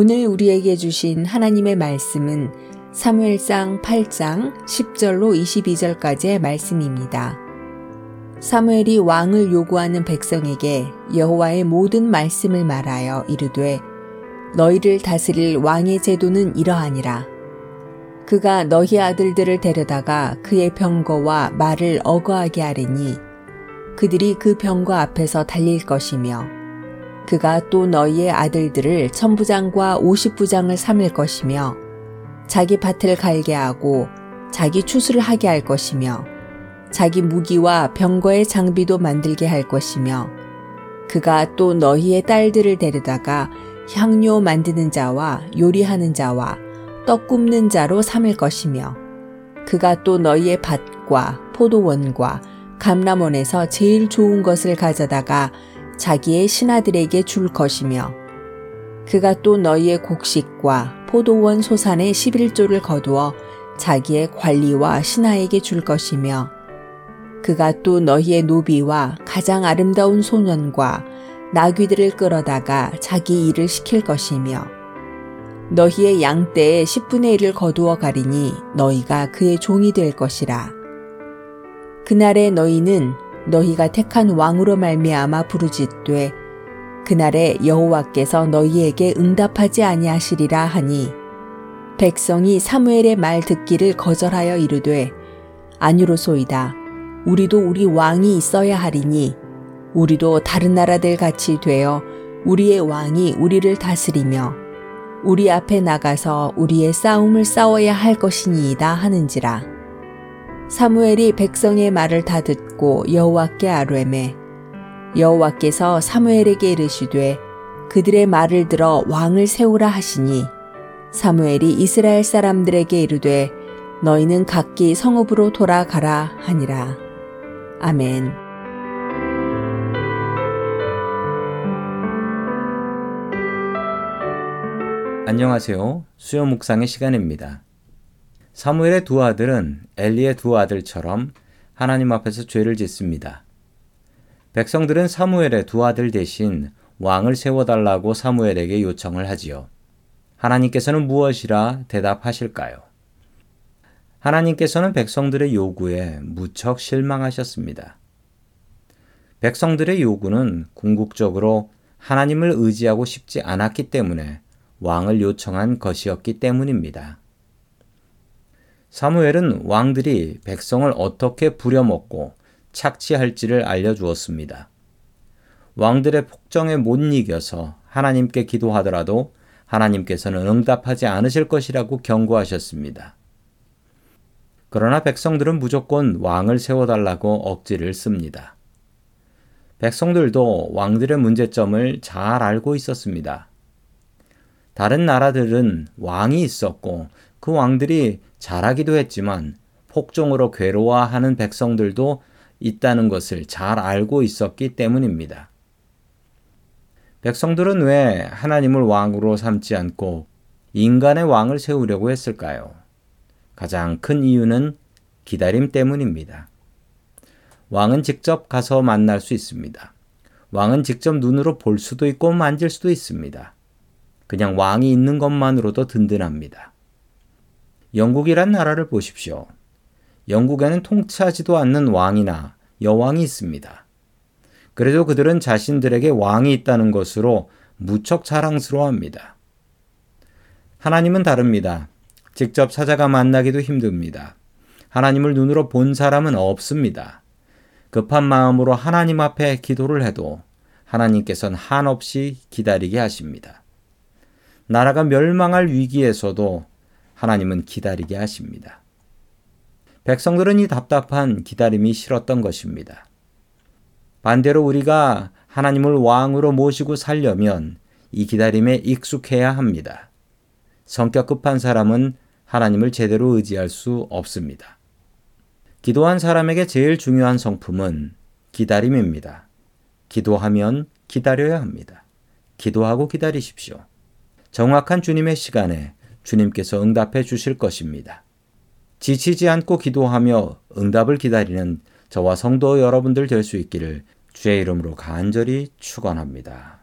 오늘 우리에게 주신 하나님의 말씀은 사무엘상 8장 10절로 22절까지의 말씀입니다. 사무엘이 왕을 요구하는 백성에게 여호와의 모든 말씀을 말하여 이르되 너희를 다스릴 왕의 제도는 이러하니라. 그가 너희 아들들을 데려다가 그의 병거와 말을 어거하게 하리니 그들이 그 병거 앞에서 달릴 것이며 그가 또 너희의 아들들을 천부장과 오십부장을 삼을 것이며 자기 밭을 갈게 하고 자기 추수를 하게 할 것이며 자기 무기와 병거의 장비도 만들게 할 것이며 그가 또 너희의 딸들을 데려다가 향료 만드는 자와 요리하는 자와 떡 굽는 자로 삼을 것이며 그가 또 너희의 밭과 포도원과 감람원에서 제일 좋은 것을 가져다가 자기의 신하들에게 줄 것이며 그가 또 너희의 곡식과 포도원 소산의 11조를 거두어 자기의 관리와 신하에게 줄 것이며 그가 또 너희의 노비와 가장 아름다운 소년과 나귀들을 끌어다가 자기 일을 시킬 것이며 너희의 양떼의 10분의 1을 거두어 가리니 너희가 그의 종이 될 것이라. 그날에 너희는 너희가 택한 왕으로 말미암아 부르짖되 그날에 여호와께서 너희에게 응답하지 아니하시리라 하니 백성이 사무엘의 말 듣기를 거절하여 이르되 아니로소이다 우리도 우리 왕이 있어야 하리니 우리도 다른 나라들 같이 되어 우리의 왕이 우리를 다스리며 우리 앞에 나가서 우리의 싸움을 싸워야 할 것이니이다 하는지라. 사무엘이 백성의 말을 다 듣고 여호와께 아뢰매 여호와께서 사무엘에게 이르시되 그들의 말을 들어 왕을 세우라 하시니 사무엘이 이스라엘 사람들에게 이르되 너희는 각기 성읍으로 돌아가라 하니라. 아멘. 안녕하세요. 수요 묵상의 시간입니다. 사무엘의 두 아들은 엘리의 두 아들처럼 하나님 앞에서 죄를 짓습니다. 백성들은 사무엘의 두 아들 대신 왕을 세워달라고 사무엘에게 요청을 하지요. 하나님께서는 무엇이라 대답하실까요? 하나님께서는 백성들의 요구에 무척 실망하셨습니다. 백성들의 요구는 궁극적으로 하나님을 의지하고 싶지 않았기 때문에 왕을 요청한 것이었기 때문입니다. 사무엘은 왕들이 백성을 어떻게 부려먹고 착취할지를 알려주었습니다. 왕들의 폭정에 못 이겨서 하나님께 기도하더라도 하나님께서는 응답하지 않으실 것이라고 경고하셨습니다. 그러나 백성들은 무조건 왕을 세워달라고 억지를 씁니다. 백성들도 왕들의 문제점을 잘 알고 있었습니다. 다른 나라들은 왕이 있었고 그 왕들이 잘하기도 했지만 폭정으로 괴로워하는 백성들도 있다는 것을 잘 알고 있었기 때문입니다. 백성들은 왜 하나님을 왕으로 삼지 않고 인간의 왕을 세우려고 했을까요? 가장 큰 이유는 기다림 때문입니다. 왕은 직접 가서 만날 수 있습니다. 왕은 직접 눈으로 볼 수도 있고 만질 수도 있습니다. 그냥 왕이 있는 것만으로도 든든합니다. 영국이란 나라를 보십시오. 영국에는 통치하지도 않는 왕이나 여왕이 있습니다. 그래도 그들은 자신들에게 왕이 있다는 것으로 무척 자랑스러워합니다. 하나님은 다릅니다. 직접 찾아가 만나기도 힘듭니다. 하나님을 눈으로 본 사람은 없습니다. 급한 마음으로 하나님 앞에 기도를 해도 하나님께서는 한없이 기다리게 하십니다. 나라가 멸망할 위기에서도 하나님은 기다리게 하십니다. 백성들은 이 답답한 기다림이 싫었던 것입니다. 반대로 우리가 하나님을 왕으로 모시고 살려면 이 기다림에 익숙해야 합니다. 성격 급한 사람은 하나님을 제대로 의지할 수 없습니다. 기도한 사람에게 제일 중요한 성품은 기다림입니다. 기도하면 기다려야 합니다. 기도하고 기다리십시오. 정확한 주님의 시간에 주님께서 응답해 주실 것입니다. 지치지 않고 기도하며 응답을 기다리는 저와 성도 여러분들 될 수 있기를 주의 이름으로 간절히 축원합니다.